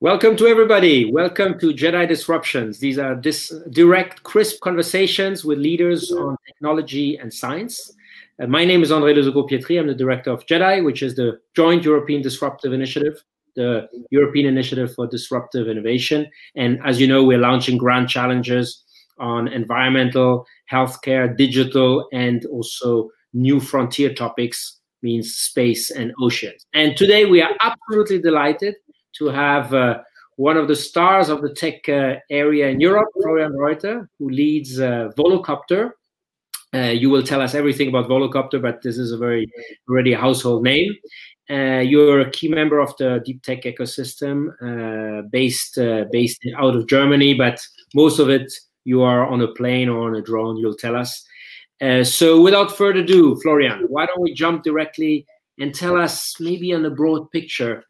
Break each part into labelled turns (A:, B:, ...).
A: Welcome to everybody. Welcome to Jedi Disruptions. These are dis- direct, crisp conversations with leaders on technology and science. Uh, my name is André Loesekrug-Pietri. I'm the director of JEDI, which is the Joint European Disruptive Initiative, the European Initiative for Disruptive Innovation. And as you know, we're launching grand challenges on environmental, healthcare, digital, and also new frontier topics, means space and oceans. And today we are absolutely delighted to have uh, one of the stars of the tech uh, area in Europe, Florian Reuter, who leads uh, Volocopter. Uh, you will tell us everything about Volocopter, but this is a very already a household name. Uh, you're a key member of the deep tech ecosystem, uh, based based out of Germany, but most of it you are on a plane or on a drone. You'll tell us. so, without further ado, Florian, why don't we jump directly and tell us maybe on a broad picture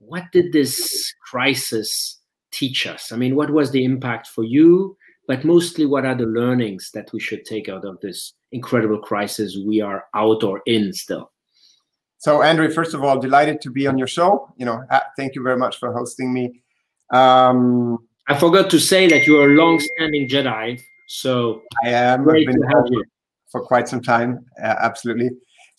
A: what did this crisis teach us? I mean, what was the impact for you? But mostly, what are the learnings that we should take out of this incredible crisis we are out or in still?
B: So, Andrew, first of all, delighted to be on your show. You know, thank you very much for hosting me. Um,
A: I forgot to say that you are a long-standing Jedi, so
B: I am. Great to have you for quite some time. Uh, absolutely.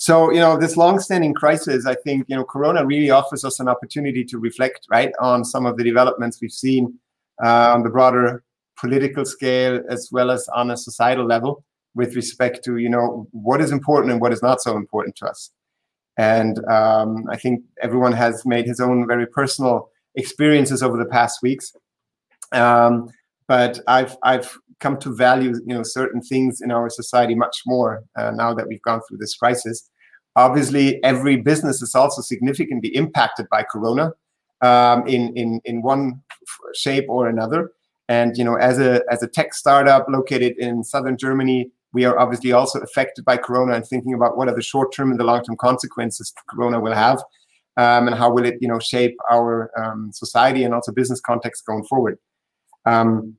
B: So, you know, this long-standing crisis, I think, you know, Corona really offers us an opportunity to reflect, right, on some of the developments we've seen uh, on the broader political scale as well as on a societal level with respect to, you know, what is important and what is not so important to us. And um, I think everyone has made his own very personal experiences over the past weeks. Um, but I've I've come to value you know certain things in our society much more uh, now that we've gone through this crisis. Obviously, every business is also significantly impacted by Corona um, in in in one shape or another. And you know, as a as a tech startup located in southern Germany, we are obviously also affected by Corona and thinking about what are the short term and the long term consequences Corona will have, um, and how will it you know shape our um, society and also business context going forward. Um,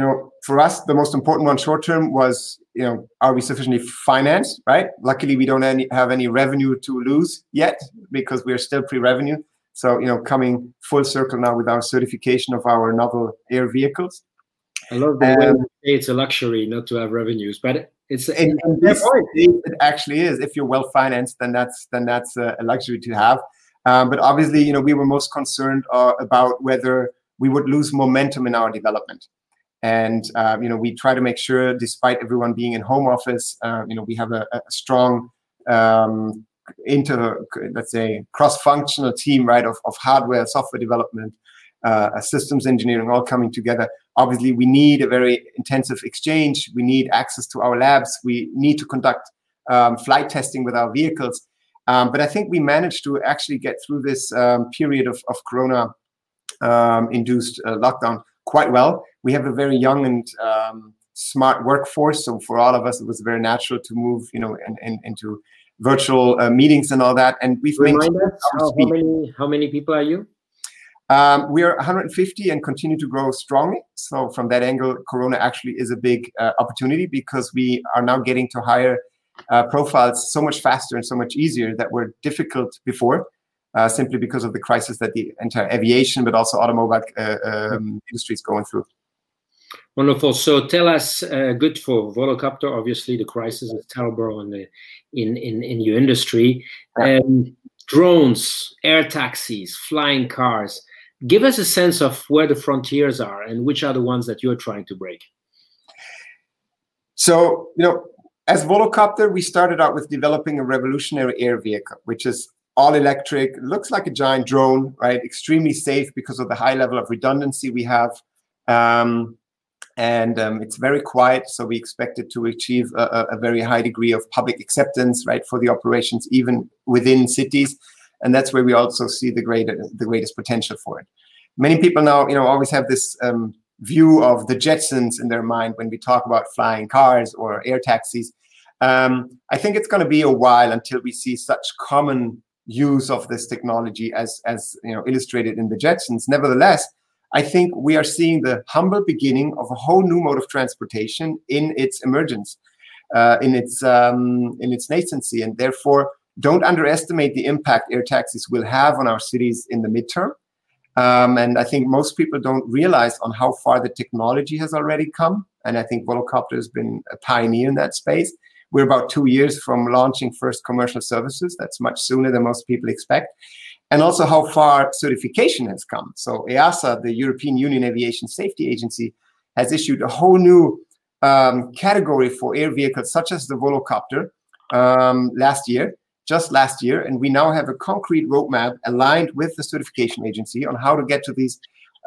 B: you know, for us, the most important one short term was, you know, are we sufficiently financed, right? Luckily, we don't any, have any revenue to lose yet because we're still pre-revenue. So, you know, coming full circle now with our certification of our novel air vehicles.
A: I love the um, way it's a luxury not to have revenues, but it's
B: in, in this it actually is. If you're well financed, then that's then that's a, a luxury to have. Um, but obviously, you know, we were most concerned uh, about whether we would lose momentum in our development. And uh, you know, we try to make sure, despite everyone being in home office, uh, you know, we have a, a strong um, inter, let's say, cross-functional team, right, of, of hardware, software development, uh, systems engineering, all coming together. Obviously, we need a very intensive exchange. We need access to our labs. We need to conduct um, flight testing with our vehicles. Um, but I think we managed to actually get through this um, period of, of Corona um, induced uh, lockdown quite well. We have a very young and um, smart workforce, so for all of us, it was very natural to move, you know, and, and into virtual uh, meetings and all that. And we've
A: Remind us how, how, many how many people are you?
B: Um, we are 150 and continue to grow strongly. So from that angle, Corona actually is a big uh, opportunity because we are now getting to hire uh, profiles so much faster and so much easier that were difficult before uh, simply because of the crisis that the entire aviation, but also automobile uh, um, industry is going through.
A: Wonderful. So tell us, uh, good for Volocopter. Obviously, the crisis is terrible in the in in, in your industry. Um, drones, air taxis, flying cars. Give us a sense of where the frontiers are and which are the ones that you're trying to break.
B: So you know, as Volocopter, we started out with developing a revolutionary air vehicle, which is all electric, looks like a giant drone, right? Extremely safe because of the high level of redundancy we have. Um, and um, it's very quiet, so we expect it to achieve a, a, very high degree of public acceptance, right, for the operations even within cities, and that's where we also see the greater the greatest potential for it. Many people now, you know, always have this um, view of the Jetsons in their mind when we talk about flying cars or air taxis. Um, I think it's going to be a while until we see such common use of this technology as as you know illustrated in the Jetsons. Nevertheless, I think we are seeing the humble beginning of a whole new mode of transportation in its emergence, uh, in its um, in its nascency, and therefore don't underestimate the impact air taxis will have on our cities in the midterm. Um, and I think most people don't realize on how far the technology has already come. And I think Volocopter has been a pioneer in that space. We're about two years from launching first commercial services. That's much sooner than most people expect. And also how far certification has come. So EASA, the European Union Aviation Safety Agency, has issued a whole new um, category for air vehicles, such as the Volocopter, um, last year, just last year. And we now have a concrete roadmap aligned with the certification agency on how to get to these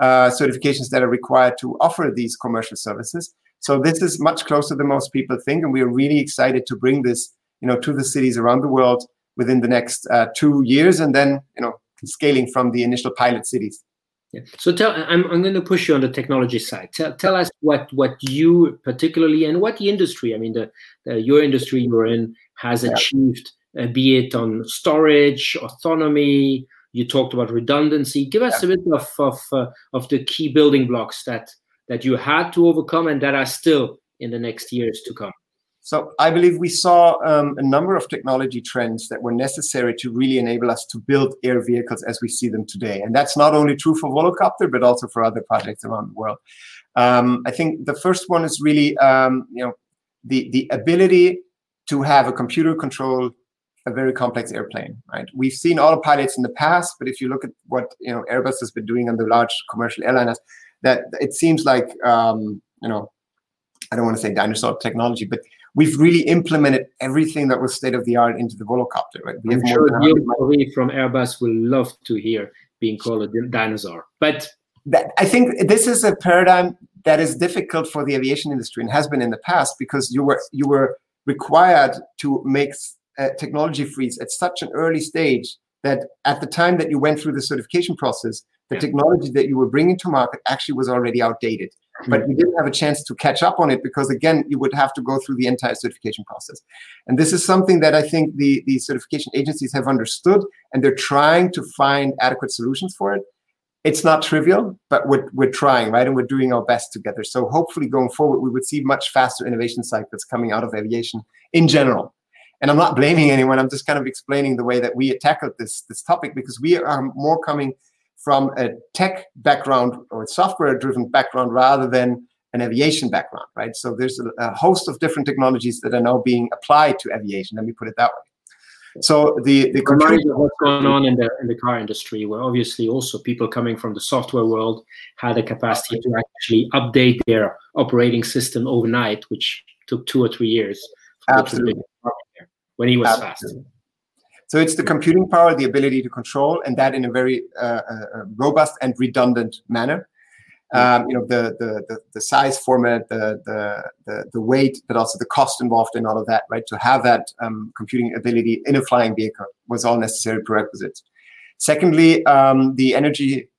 B: uh, certifications that are required to offer these commercial services. So this is much closer than most people think, and we are really excited to bring this, you know, to the cities around the world within the next uh, two years, and then you know, scaling from the initial pilot cities.
A: Yeah. So tell, I'm, I'm going to push you on the technology side. Tell, tell us what what you particularly and what the industry, I mean, the, the your industry you're in has yeah. achieved, uh, be it on storage, autonomy. You talked about redundancy. Give us yeah. a bit of of, uh, of the key building blocks that that you had to overcome and that are still in the next years to come?
B: So I believe we saw um, a number of technology trends that were necessary to really enable us to build air vehicles as we see them today. And that's not only true for Volocopter, but also for other projects around the world. Um, I think the first one is really, um, you know, the, the ability to have a computer control a very complex airplane, right? We've seen autopilots in the past, but if you look at what, you know, Airbus has been doing on the large commercial airliners, that it seems like um, you know I don't want to say dinosaur technology, but we've really implemented everything that was state of the art into the volocopter. Right?
A: We I'm sure Guillaume from Airbus will love to hear being called a dinosaur, but
B: that, I think this is a paradigm that is difficult for the aviation industry and has been in the past because you were you were required to make uh, technology freeze at such an early stage that at the time that you went through the certification process, the technology that you were bringing to market actually was already outdated. But hmm. you didn't have a chance to catch up on it because, again, you would have to go through the entire certification process. And this is something that I think the, the certification agencies have understood and they're trying to find adequate solutions for it. It's not trivial, but we're, we're trying, right? And we're doing our best together. So hopefully going forward, we would see much faster innovation cycles coming out of aviation in general and I'm not blaming anyone. I'm just kind of explaining the way that we tackled this this topic because we are more coming from a tech background or software driven background rather than an aviation background, right? So there's a, a, host of different technologies that are now being applied to aviation. Let me put it that way. So the the
A: computer- what's going on in the in the car industry, where obviously also people coming from the software world had the capacity to actually update their operating system overnight, which took two or three years.
B: Absolutely.
A: When he was Absolutely. fast.
B: So it's the computing power, the ability to control, and that in a very uh, uh, robust and redundant manner. Um, you know the, the, the the size format, the, the the the weight, but also the cost involved in all of that. Right to have that um, computing ability in a flying vehicle was all necessary prerequisites. Secondly, um, the energy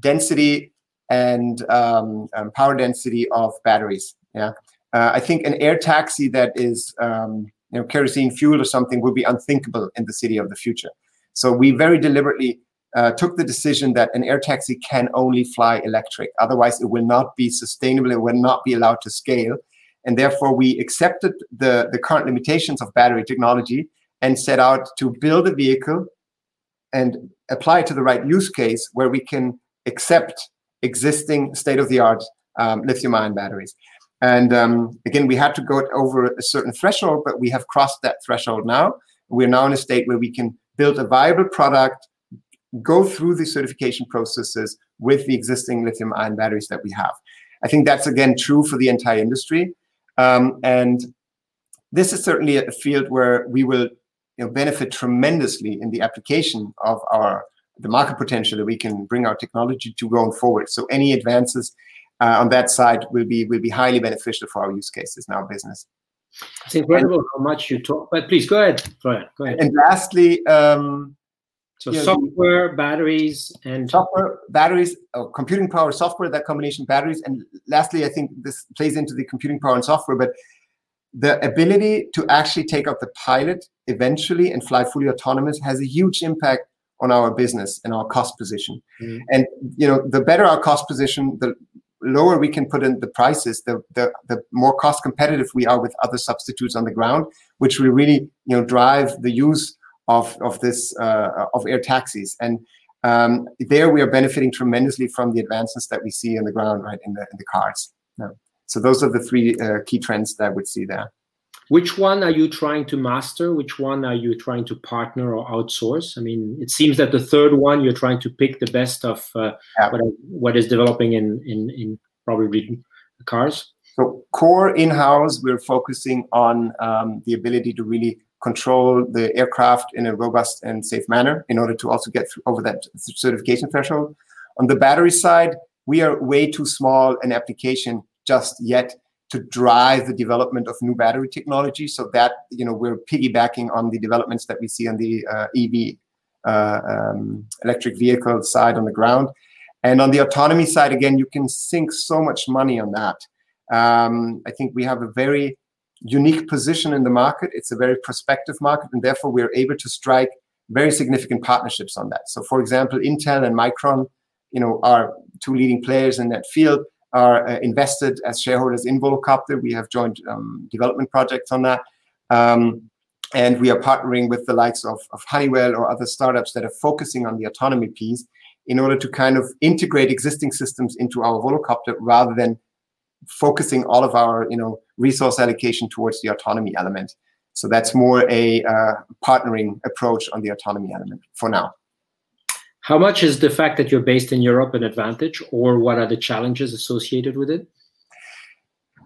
B: density and um, um, power density of batteries. Yeah, uh, I think an air taxi that is um, you know, kerosene fuel or something would be unthinkable in the city of the future. So we very deliberately uh, took the decision that an air taxi can only fly electric. Otherwise, it will not be sustainable. It will not be allowed to scale. And therefore, we accepted the, the current limitations of battery technology and set out to build a vehicle and apply to the right use case where we can accept existing state of the art um, lithium ion batteries. And um, again, we had to go over a certain threshold, but we have crossed that threshold now. We're now in a state where we can build a viable product, go through the certification processes with the existing lithium ion batteries that we have. I think that's again true for the entire industry. Um, and this is certainly a field where we will you know, benefit tremendously in the application of our the market potential that we can bring our technology to going forward. So any advances uh, on that side will be will be highly beneficial for our use cases in our business.
A: It's incredible and, how much you talk. But please go ahead. Go ahead. Go ahead.
B: And lastly, um,
A: so software, batteries, and
B: software, batteries, oh, computing power, software. That combination, batteries, and lastly, I think this plays into the computing power and software, but the ability to actually take out the pilot eventually and fly fully autonomous has a huge impact on our business and our cost position. Mm-hmm. And you know, the better our cost position, the lower we can put in the prices, the, the, the more cost competitive we are with other substitutes on the ground, which will really you know drive the use of of this uh, of air taxis. And um, there we are benefiting tremendously from the advances that we see on the ground, right, in the, in the cars. Yeah. So those are the three uh, key trends that I would see there.
A: Which one are you trying to master? Which one are you trying to partner or outsource? I mean, it seems that the third one you're trying to pick the best of uh, yeah. what, what is developing in, in, in probably cars.
B: So core in-house, we're focusing on um, the ability to really control the aircraft in a robust and safe manner in order to also get over that certification threshold. On the battery side, we are way too small an application just yet to drive the development of new battery technology. So that you know we're piggybacking on the developments that we see on the uh, EV uh, um, electric vehicle side on the ground, and on the autonomy side again, you can sink so much money on that. Um, I think we have a very unique position in the market. It's a very prospective market, and therefore we're able to strike very significant partnerships on that. So, for example, Intel and Micron, you know, are two leading players in that field. Are uh, invested as shareholders in Volocopter. We have joint um, development projects on that. Um, and we are partnering with the likes of, of Honeywell or other startups that are focusing on the autonomy piece in order to kind of integrate existing systems into our Volocopter rather than focusing all of our you know resource allocation towards the autonomy element. So that's more a uh, partnering approach on the autonomy element for now.
A: How much is the fact that you're based in Europe an advantage, or what are the challenges associated with it?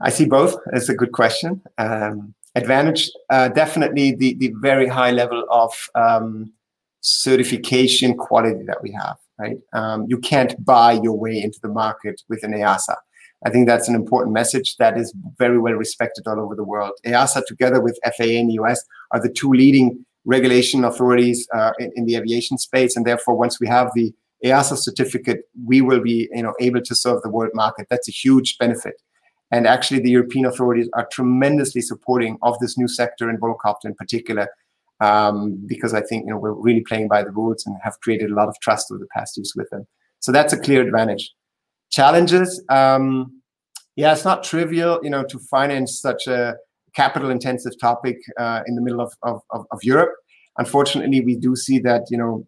B: I see both. It's a good question. Um, advantage, uh, definitely the, the very high level of um, certification quality that we have, right? Um, you can't buy your way into the market with an EASA. I think that's an important message that is very well respected all over the world. EASA, together with FAA in the US, are the two leading regulation authorities uh, in, in, the aviation space, and therefore, once we have the EASA certificate, we will be, you know, able to serve the world market. That's a huge benefit. And actually, the European authorities are tremendously supporting of this new sector in volocopter in particular, um, because I think you know we're really playing by the rules and have created a lot of trust over the past years with them. So that's a clear advantage challenges. Um, yeah, it's not trivial, you know, to finance such a capital intensive topic uh, in the middle of, of, of, Europe. Unfortunately, we do see that, you know,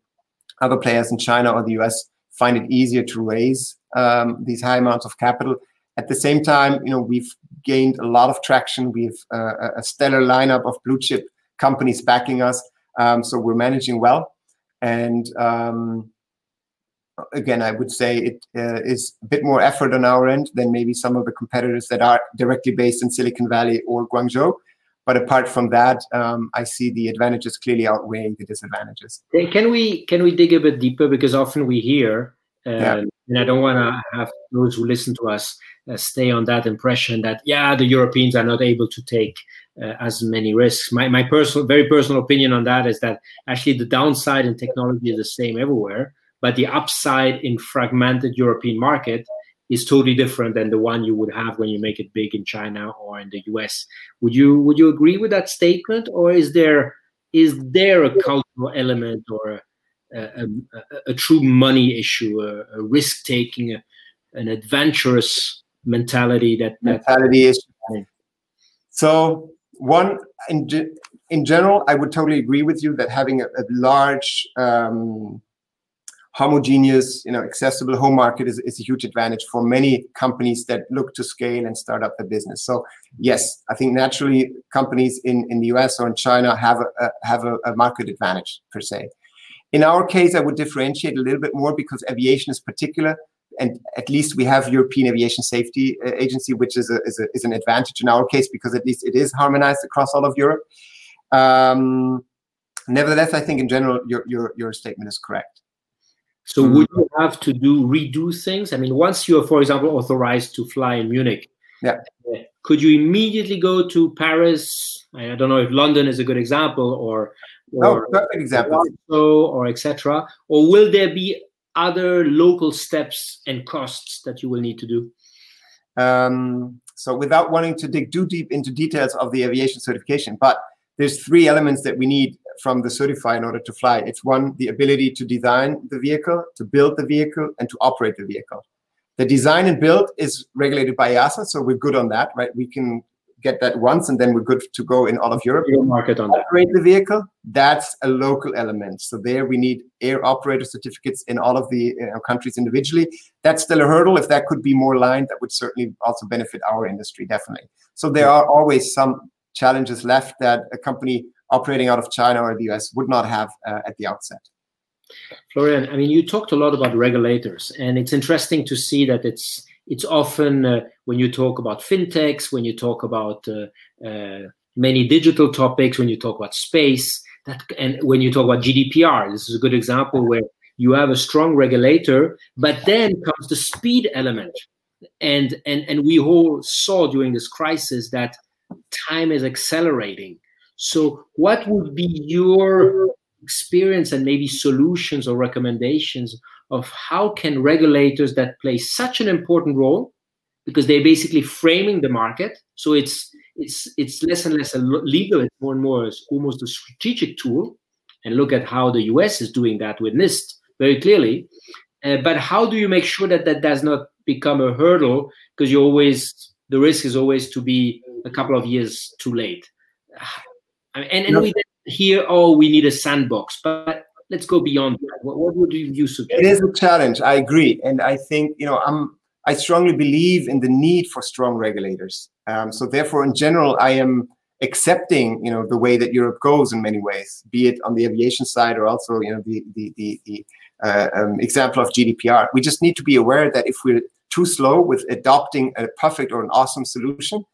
B: other players in China or the US find it easier to raise um, these high amounts of capital. At the same time, you know, we've gained a lot of traction. We've uh, a stellar lineup of blue chip companies backing us. Um, so we're managing well. And um, again, I would say it uh, is a bit more effort on our end than maybe some of the competitors that are directly based in Silicon Valley or Guangzhou. But apart from that, um, I see the advantages clearly outweighing the disadvantages.
A: Can we can we dig a bit deeper because often we hear, uh, yeah. and I don't want to have those who listen to us uh, stay on that impression that yeah the Europeans are not able to take uh, as many risks. My my personal very personal opinion on that is that actually the downside in technology is the same everywhere but the upside in fragmented European market is totally different than the one you would have when you make it big in China or in the US. Would you would you agree with that statement, or is there is there a cultural element or a, a, a, true money issue, a, risk taking, an adventurous mentality that,
B: that mentality is so one in in general, I would totally agree with you that having a, large um, homogeneous, you know, accessible home market is, is a huge advantage for many companies that look to scale and start up their business. So yes, I think naturally companies in, in the US or in China have a, a have a, a, market advantage per se. In our case, I would differentiate a little bit more because aviation is particular, and at least we have European Aviation Safety uh, Agency, which is a, is, a, is an advantage in our case because at least it is harmonized across all of Europe. Um, nevertheless, I think in general your your your statement is correct.
A: So mm-hmm. would you have to do redo things? I mean, once you're, for example, authorized to fly in Munich,
B: yeah.
A: Uh, could you immediately go to Paris? I don't know if London is a good example, or
B: or no, perfect example,
A: or etc. Or will there be other local steps and costs that you will need to do?
B: Um, so, without wanting to dig too deep into details of the aviation certification, but there's three elements that we need from the certifier in order to fly. It's one, the ability to design the vehicle, to build the vehicle, and to operate the vehicle. The design and build is regulated by EASA, so we're good on that, right? We can get that once and then we're good to go in all of Europe.
A: market on
B: Operate the vehicle, that's a local element. So there we need air operator certificates in all of the know, countries individually. That's still a hurdle. If that could be more aligned, that would certainly also benefit our industry, definitely. So there are always some challenges left that a company operating out of China or the US would not have uh, at the outset.
A: Florian, I mean, you talked a lot about regulators, and it's interesting to see that it's it's often uh, when you talk about fintechs, when you talk about uh, uh, many digital topics, when you talk about space, that and when you talk about GDPR, this is a good example where you have a strong regulator, but then comes the speed element, and and and we all saw during this crisis that time is accelerating. So, what would be your experience and maybe solutions or recommendations of how can regulators that play such an important role because they're basically framing the market so it's it's it's less and less a legal it's more and more almost a strategic tool and look at how the us is doing that with nist very clearly uh, but how do you make sure that that does not become a hurdle because you always the risk is always to be a couple of years too late and, and no. we hear oh we need a sandbox but let's go beyond that. What, what would you suggest?
B: It is a challenge. I agree, and I think you know I'm. I strongly believe in the need for strong regulators. Um, so therefore, in general, I am accepting you know the way that Europe goes in many ways, be it on the aviation side or also you know the the the, the uh, um, example of GDPR. We just need to be aware that if we're too slow with adopting a perfect or an awesome solution,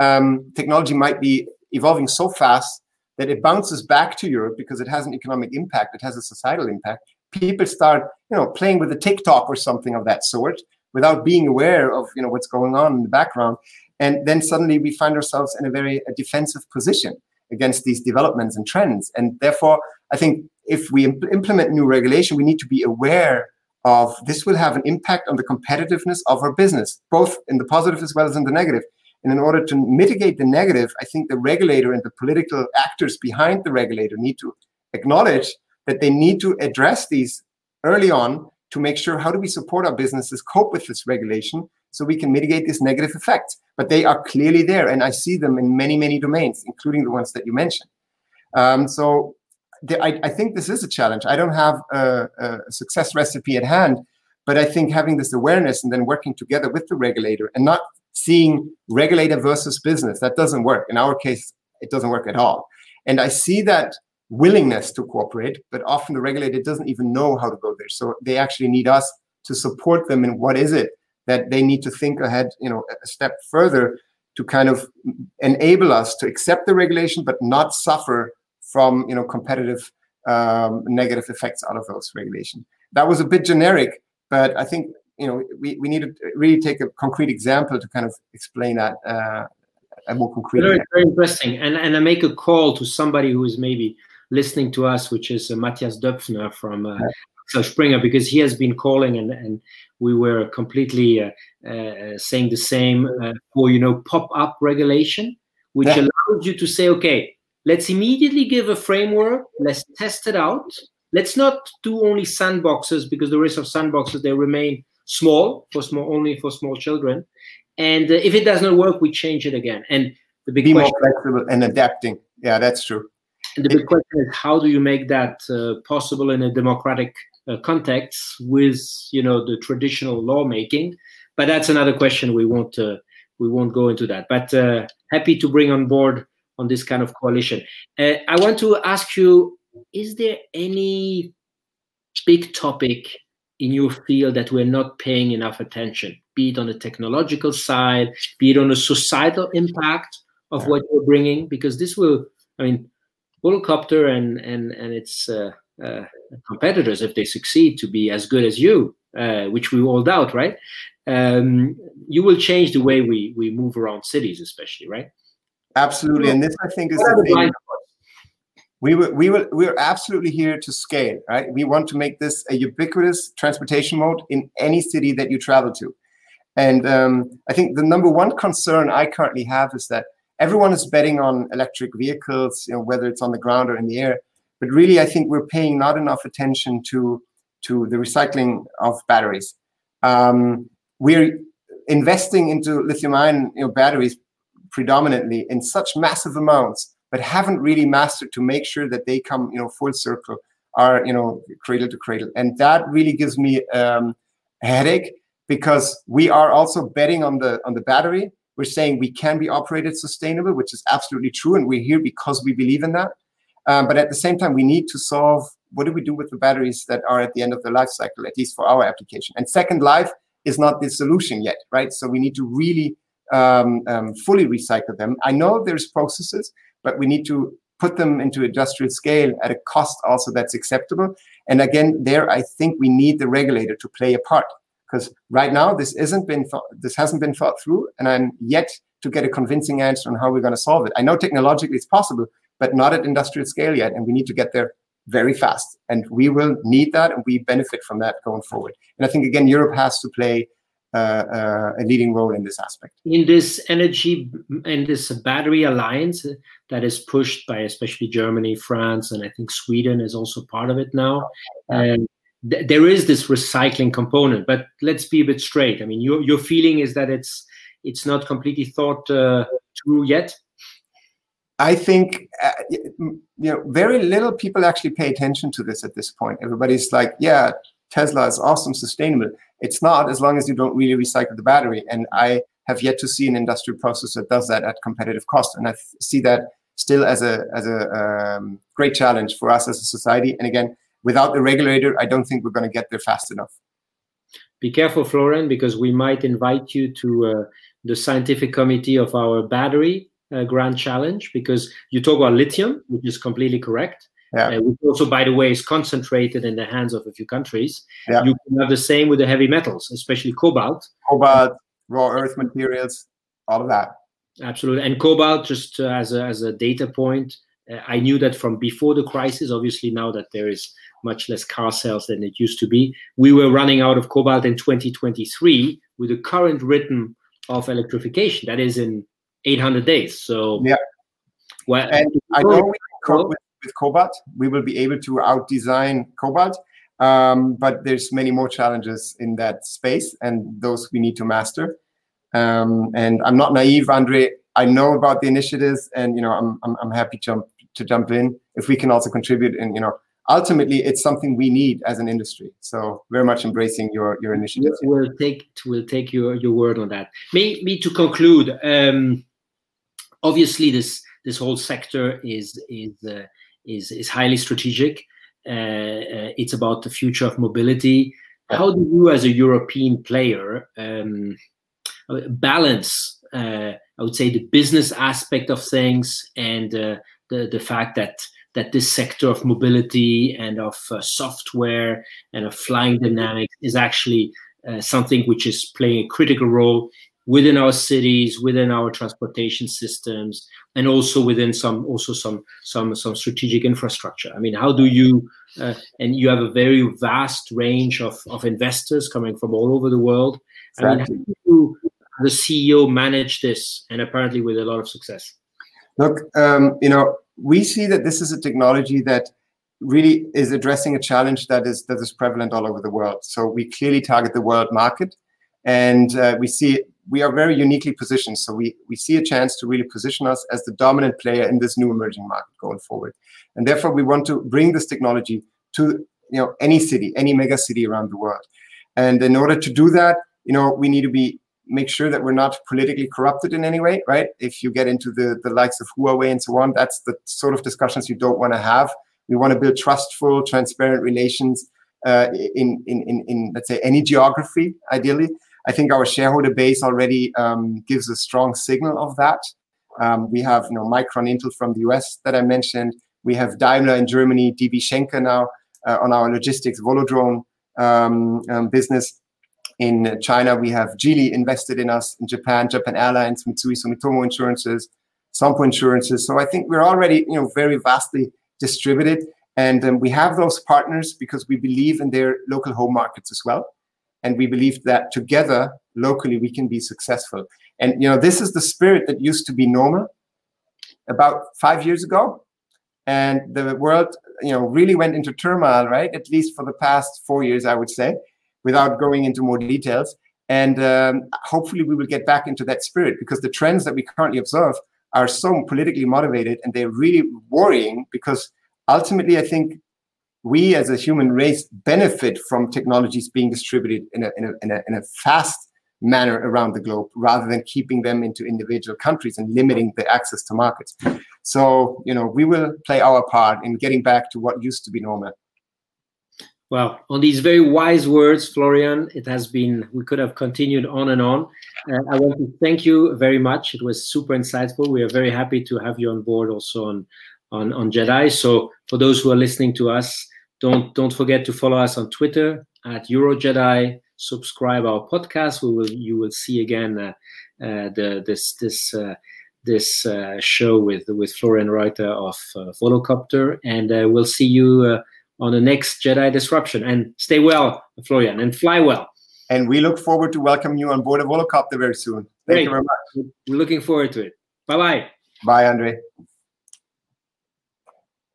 B: um, technology might be evolving so fast that it bounces back to Europe because it has an economic impact, it has a societal impact. People start, you know, playing with a TikTok or something of that sort without being aware of, you know, what's going on in the background. And then suddenly we find ourselves in a very defensive position against these developments and trends. And therefore, I think if we imp- implement new regulation, we need to be aware of this will have an impact on the competitiveness of our business, both in the positive as well as in the negative. And in order to mitigate the negative, I think the regulator and the political actors behind the regulator need to acknowledge that they need to address these early on to make sure how do we support our businesses cope with this regulation so we can mitigate this negative effect. But they are clearly there, and I see them in many, many domains, including the ones that you mentioned. Um, so the, I, I, think this is a challenge. I don't have a, a success recipe at hand, but I think having this awareness and then working together with the regulator and not seeing regulator versus business. That doesn't work. In our case, it doesn't work at all. And I see that willingness to cooperate, but often the regulator doesn't even know how to go there. So they actually need us to support them in what is it that they need to think ahead, you know, a step further to kind of enable us to accept the regulation, but not suffer from, you know, competitive um, negative effects out of those regulation. That was a bit generic, but I think you know, we, we need to really take a concrete example to kind of explain that uh, a more concrete.
A: Very, very interesting. And and I make a call to somebody who is maybe listening to us, which is uh, Matthias Döpfner from uh, yeah. Springer, because he has been calling and and we were completely uh, uh, saying the same uh, for you know pop up regulation, which yeah. allows you to say, okay, let's immediately give a framework, let's test it out. Let's not do only sandboxes because the risk of sandboxes they remain small for small only for small children. And uh, if it does not work we change it again. And
B: the big be question, more flexible and adapting. Yeah that's true.
A: And the big question is how do you make that uh, possible in a democratic uh, context with you know the traditional lawmaking? But that's another question we won't uh, we won't go into that. But uh, happy to bring on board on this kind of coalition. Uh, i want to ask you is there any big topic in your field that we're not paying enough attention, be it on the technological side, be it on the societal impact of what you're bringing, because this will, I mean, Volocopter and and and its uh, uh, competitors, if they succeed to be as good as you, uh, which we all doubt, right? Um, you will change the way we we move around cities, especially, right?
B: Absolutely, and this I think is the thing we we we're absolutely here to scale, right? We want to make this a ubiquitous transportation mode in any city that you travel to. And um, I think the number one concern I currently have is that everyone is betting on electric vehicles, you know, whether it's on the ground or in the air. But really, I think we're paying not enough attention to to the recycling of batteries. Um, we're investing into lithium-ion you know, batteries predominantly in such massive amounts, but haven't really mastered to make sure that they come, you know, full circle, are you know, cradle to cradle, and that really gives me um, a headache because we are also betting on the on the battery. We're saying we can be operated sustainable, which is absolutely true, and we're here because we believe in that. Um, but at the same time, we need to solve what do we do with the batteries that are at the end of the life cycle, at least for our application. And second life is not the solution yet, right? So we need to really um, um, fully recycle them. I know there's processes, but we need to put them into industrial scale at a cost also that's acceptable. And again, there I think we need the regulator to play a part because right now this isn't been thought, this hasn't been thought through, and I'm yet to get a convincing answer on how we're going to solve it. I know technologically it's possible, but not at industrial scale yet, and we need to get there very fast. And we will need that, and we benefit from that going forward. And I think again, Europe has to play a leading role in this aspect.
A: In this energy and this battery alliance that is pushed by especially Germany, France, and I think Sweden is also part of it now. And th- there is this recycling component, but let's be a bit straight. I mean, your your feeling is that it's it's not completely thought uh, through yet.
B: I think uh, you know very little people actually pay attention to this at this point. Everybody's like, yeah, Tesla is awesome, sustainable. It's not as long as you don't really recycle the battery. And I have yet to see an industrial process that does that at competitive cost. And I see that still as a as a um, great challenge for us as a society. And again, without the regulator, I don't think we're going to get there fast enough.
A: Be careful, Florian, because we might invite you to uh, the scientific committee of our battery uh, grand challenge because you talk about lithium, which is completely correct. Yeah. Uh, which also, by the way, is concentrated in the hands of a few countries. Yeah. You can have the same with the heavy metals, especially cobalt.
B: Cobalt, raw earth materials, all of that.
A: Absolutely. And cobalt, just uh, as, a, as a data point, uh, I knew that from before the crisis. Obviously, now that there is much less car sales than it used to be, we were running out of cobalt in 2023 with the current rhythm of electrification. That is in 800 days. So
B: yeah. Well, and I know we with, Cobalt. We will be able to outdesign Cobalt, um, but there's many more challenges in that space, and those we need to master. Um, and I'm not naive, Andre. I know about the initiatives, and you know, I'm I'm, I'm happy to jump to jump in if we can also contribute. And you know, ultimately, it's something we need as an industry. So very much embracing your your initiatives.
A: We'll take we'll take your your word on that. Maybe to conclude. Um, obviously this this whole sector is is uh, is is highly strategic. Uh, uh, it's about the future of mobility. How do you, as a European player, um, balance? Uh, I would say the business aspect of things and uh, the the fact that that this sector of mobility and of uh, software and of flying dynamics is actually something which is playing a critical role within our cities, within our transportation systems, and also within some also some some some strategic infrastructure. I mean, how do you uh, and you have a very vast range of, of investors coming from all over the world. Exactly. I mean, how do you, the CEO manage this, and apparently with a lot of success?
B: Look, um, you know, we see that this is a technology that really is addressing a challenge that is that is prevalent all over the world. So we clearly target the world market, and uh, we see we are very uniquely positioned. So we, we see a chance to really position us as the dominant player in this new emerging market going forward. And therefore, we want to bring this technology to you know any city, any mega city around the world. And in order to do that, you know, we need to be make sure that we're not politically corrupted in any way, right? If you get into the, the likes of Huawei and so on, that's the sort of discussions you don't want to have. We want to build trustful, transparent relations uh, in, in, in, in, let's say, any geography, ideally. I think our shareholder base already um, gives a strong signal of that. Um, we have, you know, Micron Intel from the US that I mentioned. We have Daimler in Germany, DB Schenker now uh, on our logistics Volodrone um, um, business. In China, we have Geely invested in us. In Japan, Japan Airlines, Mitsui Sumitomo Insurances, Sompo Insurances. So I think we're already, you know, very vastly distributed, and um, we have those partners because we believe in their local home markets as well and we believe that together locally we can be successful. And you know this is the spirit that used to be normal about five years ago. And the world you know really went into turmoil right? At least for the past four years i would say without going into more details. And um, hopefully, we will get back into that spirit because the trends that we currently observe are so politically motivated and they're really worrying because ultimately, I think we as a human race benefit from technologies being distributed in a, in a, in a, in a fast manner around the globe rather than keeping them into individual countries and limiting the access to markets. So, you know, we will play our part in getting back to what used to be normal.
A: Well, on these very wise words, Florian, it has been, we could have continued on and on. Uh, I want to thank you very much. It was super insightful. We are very happy to have you on board also on, on, on JEDI. So for those who are listening to us, don't, don't forget to follow us on Twitter at EuroJedi subscribe our podcast. We will you will see again uh, uh, the this this uh, this uh, show with with Florian Reuter of uh, Volocopter, and uh, we'll see you on the next Jedi Disruption. And stay well, Florian, and fly well.
B: And we look forward to welcome you on board a Volocopter very soon. Thank Great. you very much.
A: We're looking forward to it. Bye bye.
B: Bye, Andre.